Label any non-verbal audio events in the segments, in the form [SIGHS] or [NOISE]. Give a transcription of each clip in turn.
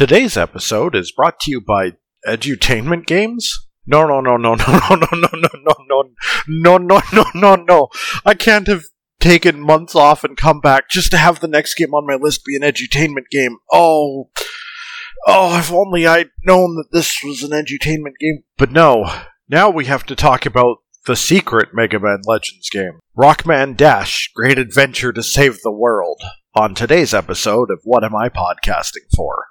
Today's episode is brought to you by Edutainment Games. No, no, no, no, no, no, no, no, no, no, no, no, no, no, no, no. I can't have taken months off and come back just to have the next game on my list be an edutainment game. Oh, oh, if only I'd known that this was an edutainment game. But no, now we have to talk about the secret Mega Man Legends game Rockman Dash Great Adventure to Save the World. On today's episode of What Am I Podcasting For?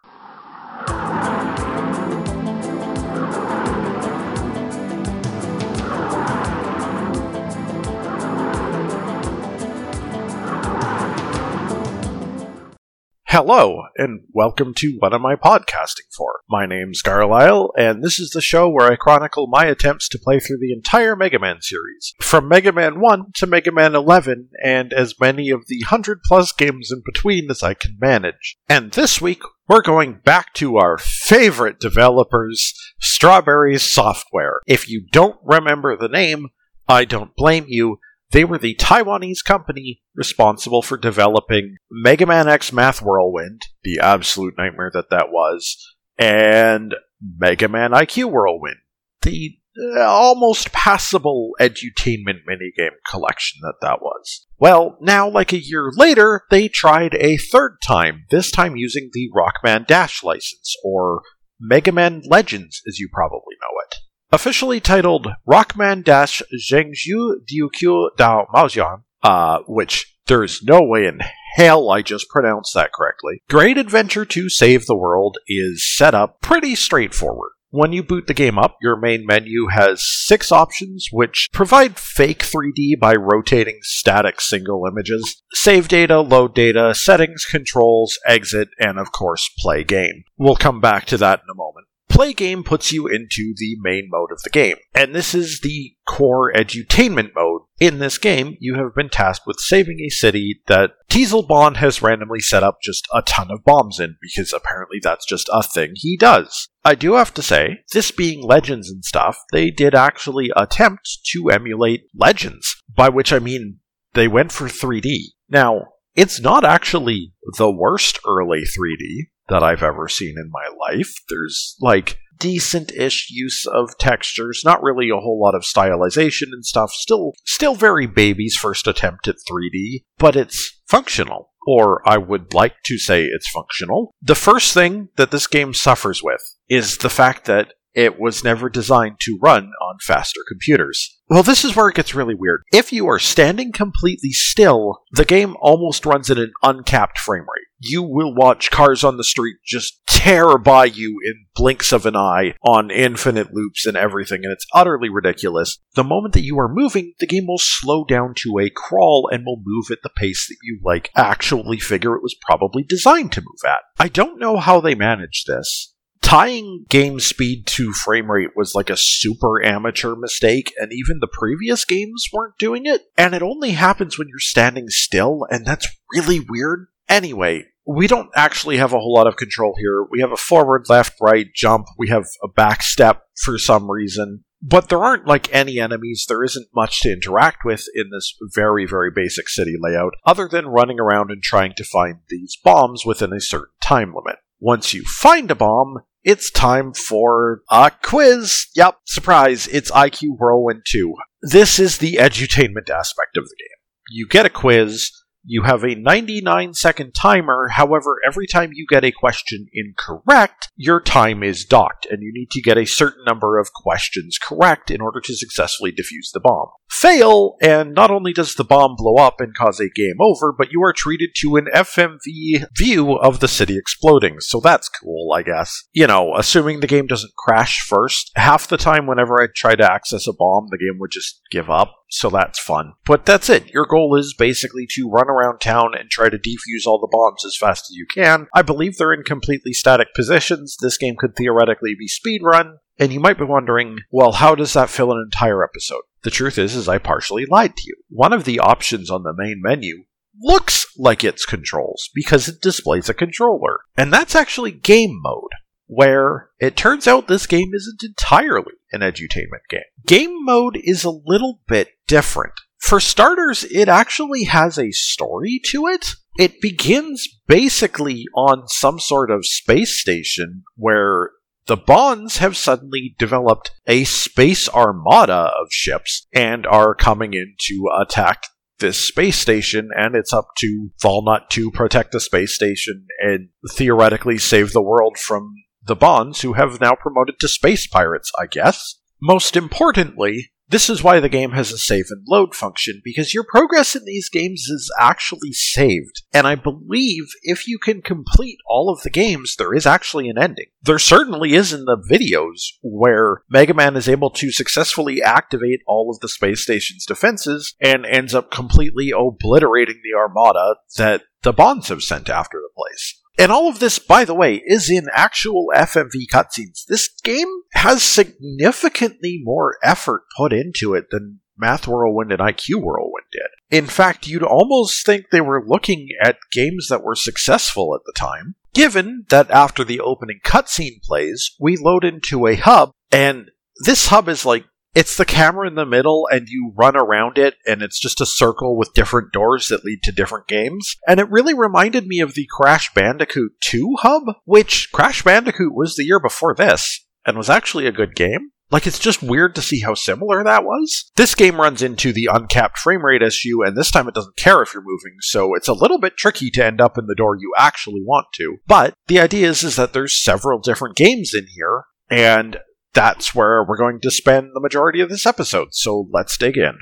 Hello, and welcome to What Am I Podcasting For? My name's Carlisle, and this is the show where I chronicle my attempts to play through the entire Mega Man series, from Mega Man 1 to Mega Man 11, and as many of the 100 plus games in between as I can manage. And this week, we're going back to our favorite developers, Strawberry Software. If you don't remember the name, I don't blame you they were the Taiwanese company responsible for developing Mega Man X Math Whirlwind, the absolute nightmare that that was, and Mega Man IQ Whirlwind, the almost passable edutainment minigame collection that that was. Well, now, like a year later, they tried a third time, this time using the Rockman Dash license, or Mega Man Legends, as you probably know it. Officially titled Rockman Dash Zhengzhu Diukyu Dao Maojian, uh, which there's no way in hell I just pronounced that correctly. Great Adventure to Save the World is set up pretty straightforward. When you boot the game up, your main menu has six options which provide fake 3D by rotating static single images. Save data, load data, settings, controls, exit, and of course, play game. We'll come back to that in a moment. Play game puts you into the main mode of the game, and this is the core edutainment mode. In this game, you have been tasked with saving a city that Teisel Bonne has randomly set up just a ton of bombs in, because apparently that's just a thing he does. I do have to say, this being Legends and stuff, they did actually attempt to emulate Legends, by which I mean they went for 3D. Now, it's not actually the worst early 3D that I've ever seen in my life. There's like decent ish use of textures, not really a whole lot of stylization and stuff. Still still very baby's first attempt at 3D, but it's functional. Or I would like to say it's functional. The first thing that this game suffers with is the fact that it was never designed to run on faster computers. Well, this is where it gets really weird. If you are standing completely still, the game almost runs at an uncapped frame rate. You will watch cars on the street just tear by you in blinks of an eye on infinite loops and everything, and it's utterly ridiculous. The moment that you are moving, the game will slow down to a crawl and will move at the pace that you, like, actually figure it was probably designed to move at. I don't know how they managed this tying game speed to frame rate was like a super amateur mistake, and even the previous games weren't doing it. And it only happens when you're standing still, and that's really weird. Anyway, we don't actually have a whole lot of control here. We have a forward, left, right jump. We have a back step for some reason. But there aren't like any enemies. There isn't much to interact with in this very, very basic city layout, other than running around and trying to find these bombs within a certain time limit. Once you find a bomb, it's time for a quiz. Yep, surprise, it's IQ Whirlwind 2. This is the edutainment aspect of the game. You get a quiz, you have a 99 second timer, however, every time you get a question incorrect, your time is docked, and you need to get a certain number of questions correct in order to successfully defuse the bomb. Fail, and not only does the bomb blow up and cause a game over, but you are treated to an FMV view of the city exploding, so that's cool, I guess. You know, assuming the game doesn't crash first, half the time whenever I try to access a bomb, the game would just give up so that's fun. But that's it. Your goal is basically to run around town and try to defuse all the bombs as fast as you can. I believe they're in completely static positions. This game could theoretically be speedrun. And you might be wondering, well, how does that fill an entire episode? The truth is, is I partially lied to you. One of the options on the main menu looks like it's controls because it displays a controller. And that's actually game mode where it turns out this game isn't entirely an edutainment game. Game mode is a little bit different. For starters, it actually has a story to it. It begins basically on some sort of space station where the Bonnes have suddenly developed a space armada of ships and are coming in to attack this space station, and it's up to Volnutt to protect the space station and theoretically save the world from the Bonnes, who have now promoted to space pirates, I guess. Most importantly, this is why the game has a save and load function, because your progress in these games is actually saved. And I believe if you can complete all of the games, there is actually an ending. There certainly is in the videos where Mega Man is able to successfully activate all of the space station's defenses and ends up completely obliterating the armada that the Bonnes have sent after the place. And all of this, by the way, is in actual FMV cutscenes. This game has significantly more effort put into it than Math Whirlwind and IQ Whirlwind did. In fact, you'd almost think they were looking at games that were successful at the time, given that after the opening cutscene plays, we load into a hub, and this hub is like it's the camera in the middle and you run around it and it's just a circle with different doors that lead to different games. And it really reminded me of the Crash Bandicoot 2 hub, which Crash Bandicoot was the year before this and was actually a good game. Like, it's just weird to see how similar that was. This game runs into the uncapped frame rate issue, and this time it doesn't care if you're moving, so it's a little bit tricky to end up in the door you actually want to. But the idea is, is that there's several different games in here, and that's where we're going to spend the majority of this episode, so let's dig in.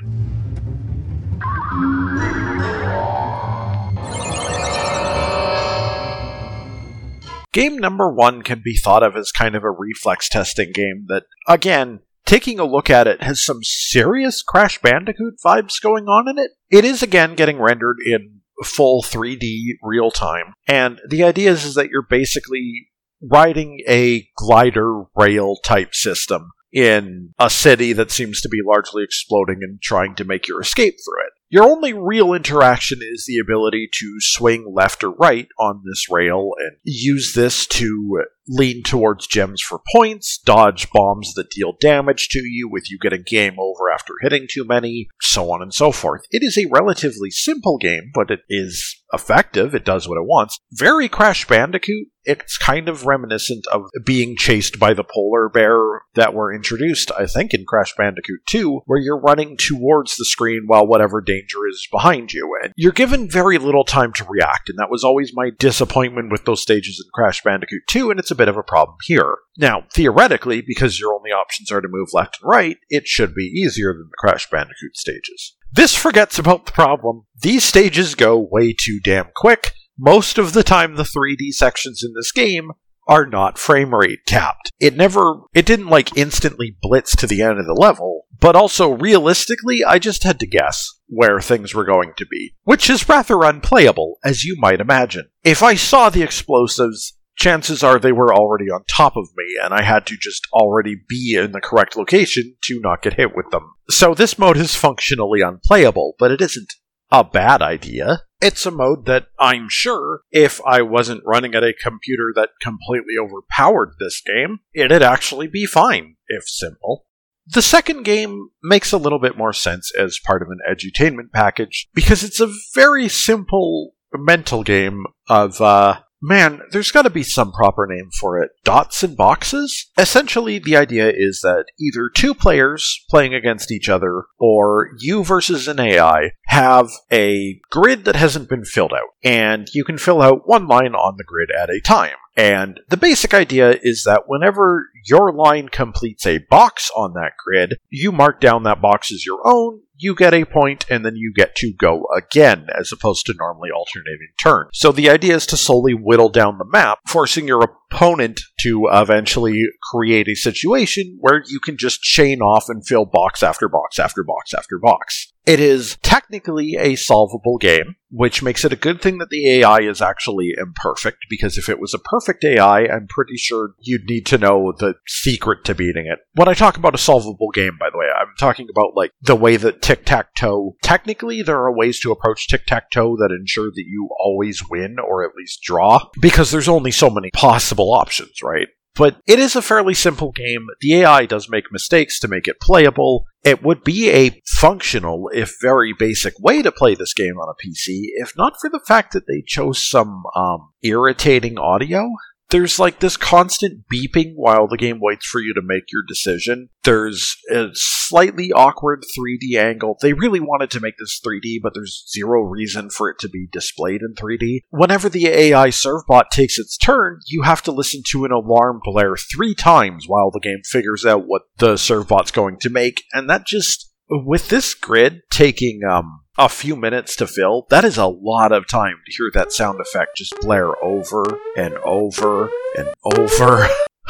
Game number one can be thought of as kind of a reflex testing game that, again, taking a look at it, has some serious Crash Bandicoot vibes going on in it. It is, again, getting rendered in full 3D real time, and the idea is, is that you're basically riding a glider rail type system in a city that seems to be largely exploding and trying to make your escape through it. Your only real interaction is the ability to swing left or right on this rail and use this to lean towards gems for points, dodge bombs that deal damage to you with you getting game over after hitting too many, so on and so forth. It is a relatively simple game, but it is effective. It does what it wants. Very Crash Bandicoot. It's kind of reminiscent of being chased by the polar bear that were introduced, I think, in Crash Bandicoot 2, where you're running towards the screen while whatever danger is behind you. And you're given very little time to react, and that was always my disappointment with those stages in Crash Bandicoot 2, and it's a bit of a problem here. Now, theoretically, because your only options are to move left and right, it should be easier than the Crash Bandicoot stages. This forgets about the problem. These stages go way too damn quick. Most of the time, the 3D sections in this game are not frame rate capped. It never, it didn't like instantly blitz to the end of the level, but also realistically, I just had to guess where things were going to be, which is rather unplayable, as you might imagine. If I saw the explosives, chances are they were already on top of me, and I had to just already be in the correct location to not get hit with them. So this mode is functionally unplayable, but it isn't a bad idea. It's a mode that I'm sure, if I wasn't running at a computer that completely overpowered this game, it'd actually be fine, if simple. The second game makes a little bit more sense as part of an edutainment package, because it's a very simple mental game of, uh, Man, there's got to be some proper name for it. Dots and boxes? Essentially, the idea is that either two players playing against each other or you versus an AI have a grid that hasn't been filled out, and you can fill out one line on the grid at a time. And the basic idea is that whenever your line completes a box on that grid, you mark down that box as your own, you get a point and then you get to go again, as opposed to normally alternating turns. So the idea is to slowly whittle down the map, forcing your opponent to eventually create a situation where you can just chain off and fill box after box after box after box. It is technically a solvable game, which makes it a good thing that the AI is actually imperfect, because if it was a perfect AI, I'm pretty sure you'd need to know the secret to beating it. When I talk about a solvable game, by the way, I'm talking about like the way that tic tac toe, technically, there are ways to approach tic tac toe that ensure that you always win or at least draw, because there's only so many possible options, right? But it is a fairly simple game. The AI does make mistakes to make it playable. It would be a functional, if very basic, way to play this game on a PC, if not for the fact that they chose some um, irritating audio there's like this constant beeping while the game waits for you to make your decision. There's a slightly awkward 3D angle. They really wanted to make this 3D, but there's zero reason for it to be displayed in 3D. Whenever the AI servbot takes its turn, you have to listen to an alarm blare three times while the game figures out what the servbot's going to make, and that just with this grid taking um a few minutes to fill, that is a lot of time to hear that sound effect just blare over and over and over. [SIGHS]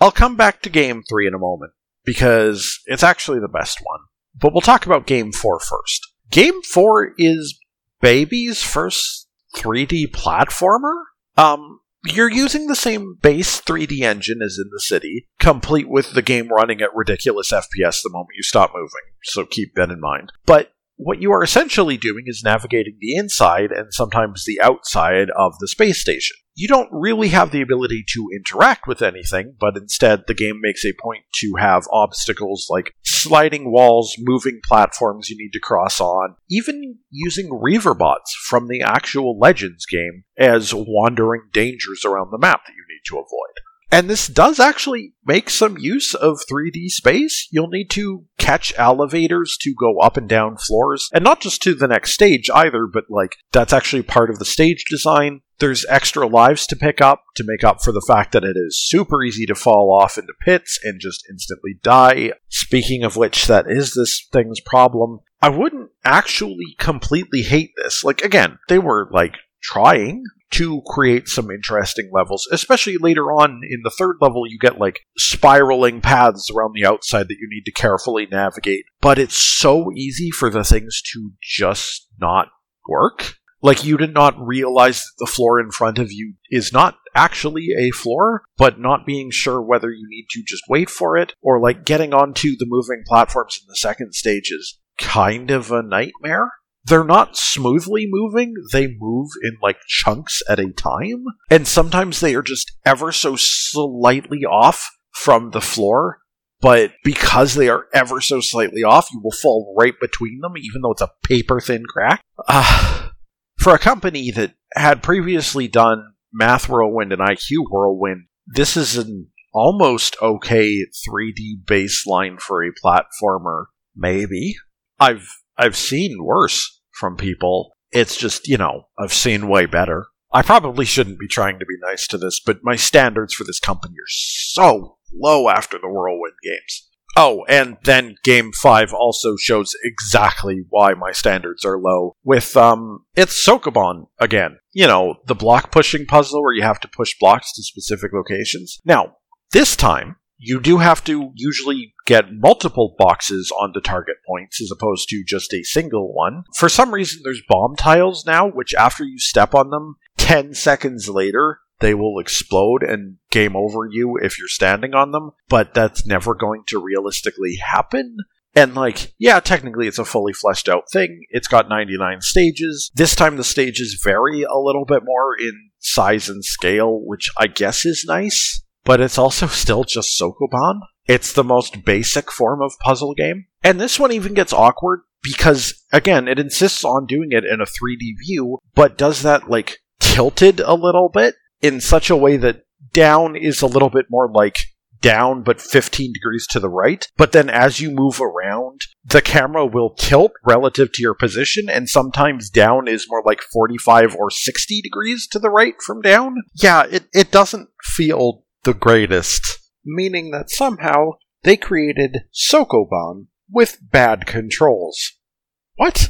I'll come back to game 3 in a moment, because it's actually the best one. But we'll talk about game 4 first. Game 4 is Baby's first 3D platformer? Um, you're using the same base 3D engine as in the city, complete with the game running at ridiculous FPS the moment you stop moving, so keep that in mind. But what you are essentially doing is navigating the inside and sometimes the outside of the space station. You don't really have the ability to interact with anything, but instead the game makes a point to have obstacles like sliding walls, moving platforms you need to cross on, even using Reaverbots from the actual Legends game as wandering dangers around the map that you need to avoid. And this does actually make some use of 3D space. You'll need to catch elevators to go up and down floors, and not just to the next stage either, but like that's actually part of the stage design. There's extra lives to pick up to make up for the fact that it is super easy to fall off into pits and just instantly die. Speaking of which, that is this thing's problem. I wouldn't actually completely hate this. Like, again, they were like trying to create some interesting levels, especially later on in the third level, you get like spiraling paths around the outside that you need to carefully navigate. But it's so easy for the things to just not work. Like you did not realize that the floor in front of you is not actually a floor, but not being sure whether you need to just wait for it, or like getting onto the moving platforms in the second stage is kind of a nightmare they're not smoothly moving, they move in like chunks at a time. And sometimes they are just ever so slightly off from the floor. But because they are ever so slightly off, you will fall right between them, even though it's a paper thin crack. Uh, for a company that had previously done Math Whirlwind and IQ Whirlwind, this is an almost okay 3D baseline for a platformer. Maybe. I've I've seen worse from people. It's just, you know, I've seen way better. I probably shouldn't be trying to be nice to this, but my standards for this company are so low after the Whirlwind games. Oh, and then Game 5 also shows exactly why my standards are low. With, um, it's Sokoban again. You know, the block pushing puzzle where you have to push blocks to specific locations. Now, this time, you do have to usually get multiple boxes onto target points as opposed to just a single one. For some reason, there's bomb tiles now, which after you step on them, 10 seconds later, they will explode and game over you if you're standing on them, but that's never going to realistically happen. And, like, yeah, technically it's a fully fleshed out thing. It's got 99 stages. This time the stages vary a little bit more in size and scale, which I guess is nice but it's also still just Sokoban. It's the most basic form of puzzle game. And this one even gets awkward because, again, it insists on doing it in a 3D view, but does that, like, tilted a little bit in such a way that down is a little bit more like down but 15 degrees to the right. But then as you move around, the camera will tilt relative to your position, and sometimes down is more like 45 or 60 degrees to the right from down. Yeah, it, it doesn't feel the greatest, meaning that somehow they created Sokoban with bad controls. What?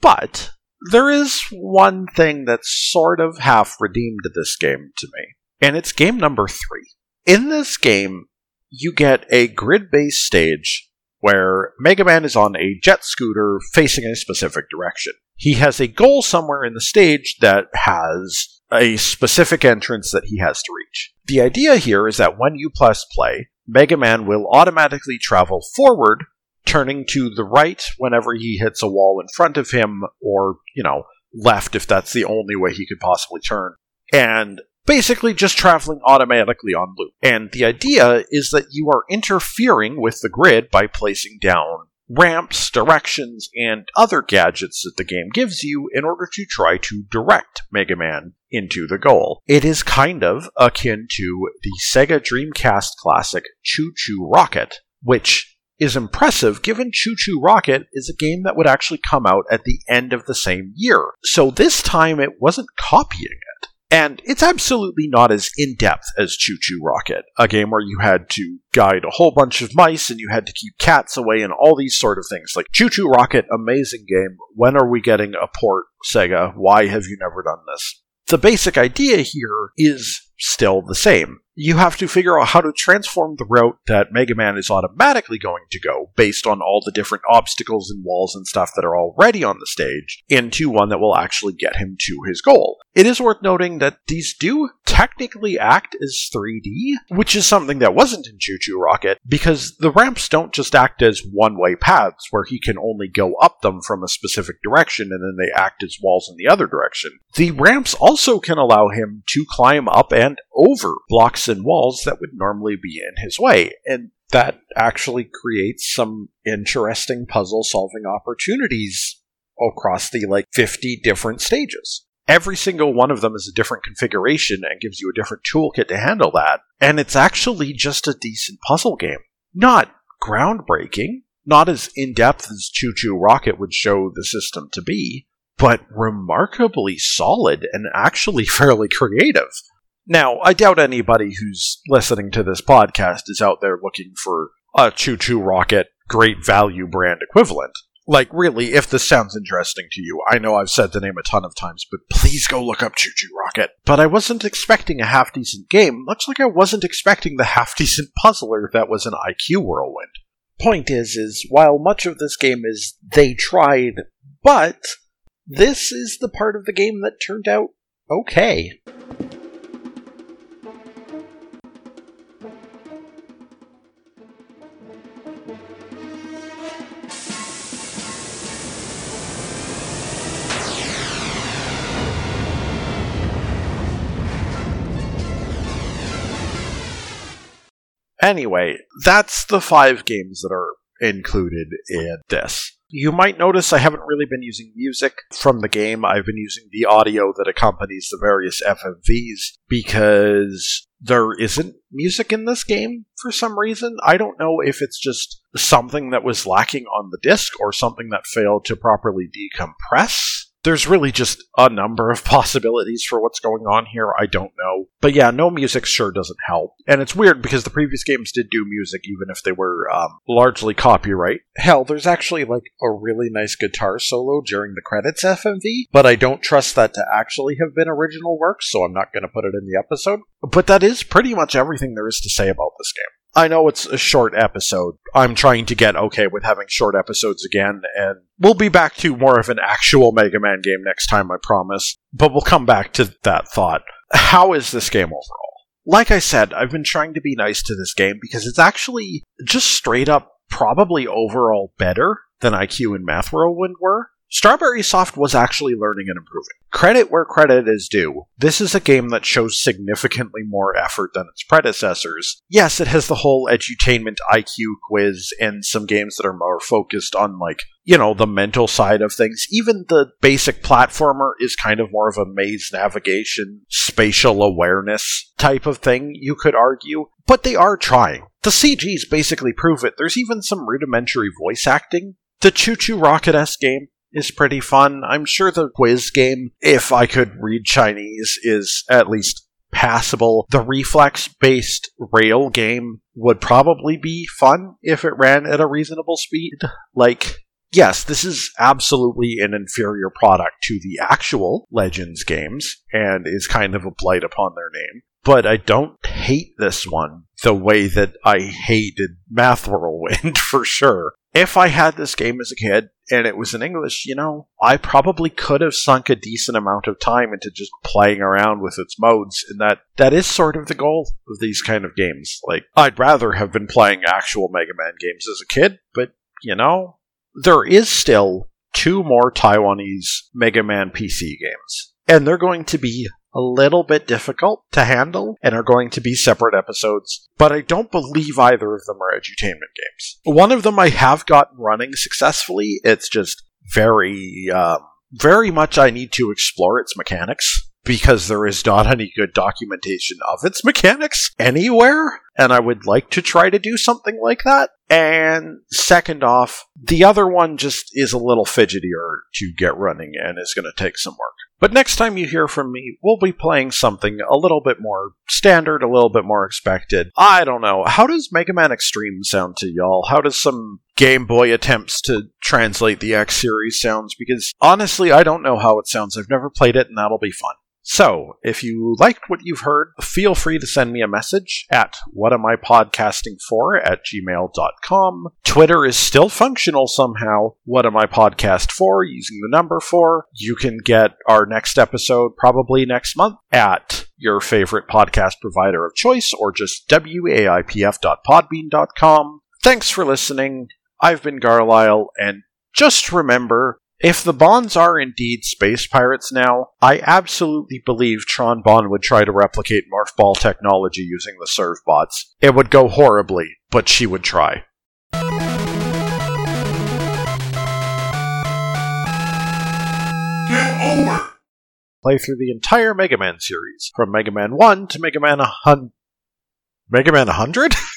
But there is one thing that sort of half redeemed this game to me, and it's game number three. In this game, you get a grid based stage where Mega Man is on a jet scooter facing a specific direction. He has a goal somewhere in the stage that has a specific entrance that he has to reach. The idea here is that when you press play, Mega Man will automatically travel forward, turning to the right whenever he hits a wall in front of him, or, you know, left if that's the only way he could possibly turn. And basically just traveling automatically on loop. And the idea is that you are interfering with the grid by placing down ramps, directions, and other gadgets that the game gives you in order to try to direct Mega Man into the goal. It is kind of akin to the Sega Dreamcast classic ChuChu Rocket, which is impressive given ChuChu Rocket is a game that would actually come out at the end of the same year. So this time it wasn't copying it. And it's absolutely not as in depth as ChuChu Rocket, a game where you had to guide a whole bunch of mice and you had to keep cats away and all these sort of things. Like ChuChu Rocket, amazing game. When are we getting a port, Sega? Why have you never done this? The basic idea here is still the same you have to figure out how to transform the route that Mega Man is automatically going to go based on all the different obstacles and walls and stuff that are already on the stage into one that will actually get him to his goal. It is worth noting that these do technically act as 3D, which is something that wasn't in ChuChu Rocket, because the ramps don't just act as one way paths where he can only go up them from a specific direction and then they act as walls in the other direction. The ramps also can allow him to climb up and over blocks and walls that would normally be in his way. And that actually creates some interesting puzzle solving opportunities across the like 50 different stages. Every single one of them is a different configuration and gives you a different toolkit to handle that. And it's actually just a decent puzzle game. Not groundbreaking, not as in depth as ChuChu Rocket would show the system to be, but remarkably solid and actually [LAUGHS] fairly creative. Now, I doubt anybody who's listening to this podcast is out there looking for a ChuChu Rocket great value brand equivalent. Like, really, if this sounds interesting to you, I know I've said the name a ton of times, but please go look up ChuChu Rocket. But I wasn't expecting a half decent game, much like I wasn't expecting the half decent [LAUGHS] puzzler that was an IQ Whirlwind. Point is, is while much of this game is they tried, but this is the part of the game that turned out okay. Anyway, that's the five games that are included in this. You might notice I haven't really been using music from the game. I've been using the audio that accompanies the various FMVs because there isn't music in this game for some reason. I don't know if it's just something that was lacking on the disc or something that failed to properly decompress there's really just a number of [LAUGHS] possibilities for what's going on here. I don't know. But yeah, no music sure doesn't help. And it's weird because the previous games did do music, even if they were um, largely copyright. Hell, there's actually like a really nice guitar solo during the credits FMV, but I don't trust that to actually have been original work, so I'm not going to put it in the episode. But that is pretty much everything there is to say about this game. I know it's a short episode. I'm trying to get okay with having short episodes again, and we'll be back to more of an actual Mega Man game next time, I promise. But we'll come back to that thought. How is this game overall? Like I said, I've been trying to be nice to this game because it's actually just straight up probably overall better than IQ and Math Whirlwind were. Strawberry Soft was actually learning and improving. Credit where credit is due. This is a game that shows significantly more effort than its predecessors. Yes, it has the whole edutainment IQ quiz and some games that are more focused on, like, you know, the mental side of things. Even the basic platformer is kind of more of a maze navigation, spatial awareness type of thing, you could argue. But they are trying. The CGs basically prove it. There's even some rudimentary voice acting. The ChuChu Rocket S game is pretty fun. I'm sure the quiz game, if I could read Chinese, is at least passable. The reflex based rail game would probably be fun if it ran at a reasonable speed. Like, yes, this is absolutely an inferior product to the actual Legends games and is kind of a blight upon their name. But I don't hate this one the way that I hated Math Whirlwind [LAUGHS] for sure. If I had this game as a kid and it was in English, you know, I probably could have sunk a decent amount of time into just playing around with its modes, and that that is sort of the goal of these kind of games. Like, I'd rather have been playing actual Mega Man games as a kid, but you know, there is still two more Taiwanese Mega Man PC games, and they're going to be a little bit difficult to handle and are going to be separate episodes, but I don't believe either of them are edutainment games. One of them I have gotten running successfully. It's just very, um, very much I need to explore its mechanics because there is not any good documentation of its mechanics anywhere, and I would like to try to do something like that. And second off, the other one just is a little fidgetier to get running and is going to take some work. But next time you hear from me, we'll be playing something a little bit more standard, a little bit more expected. I don't know. How does Mega Man Extreme sound to y'all? How does some Game Boy attempts to translate the X series sounds? Because honestly, I don't know how it sounds. I've never played it, and that'll be fun. So, if you liked what you've heard, feel free to send me a message at whatamipodcasting4 at gmail.com. Twitter is still functional somehow. What am I podcast for? Using the number four. You can get our next episode probably next month at your favorite podcast provider of choice or just waipf.podbean.com. Thanks for listening. I've been Carlisle, and just remember if the Bonnes are indeed space pirates now, I absolutely believe Tron Bonne would try to replicate Morph Ball technology using the Servbots. It would go horribly, but she would try. Get over! Play through the entire Mega Man series, from Mega Man 1 to Mega Man 100. Mega Man 100? [LAUGHS]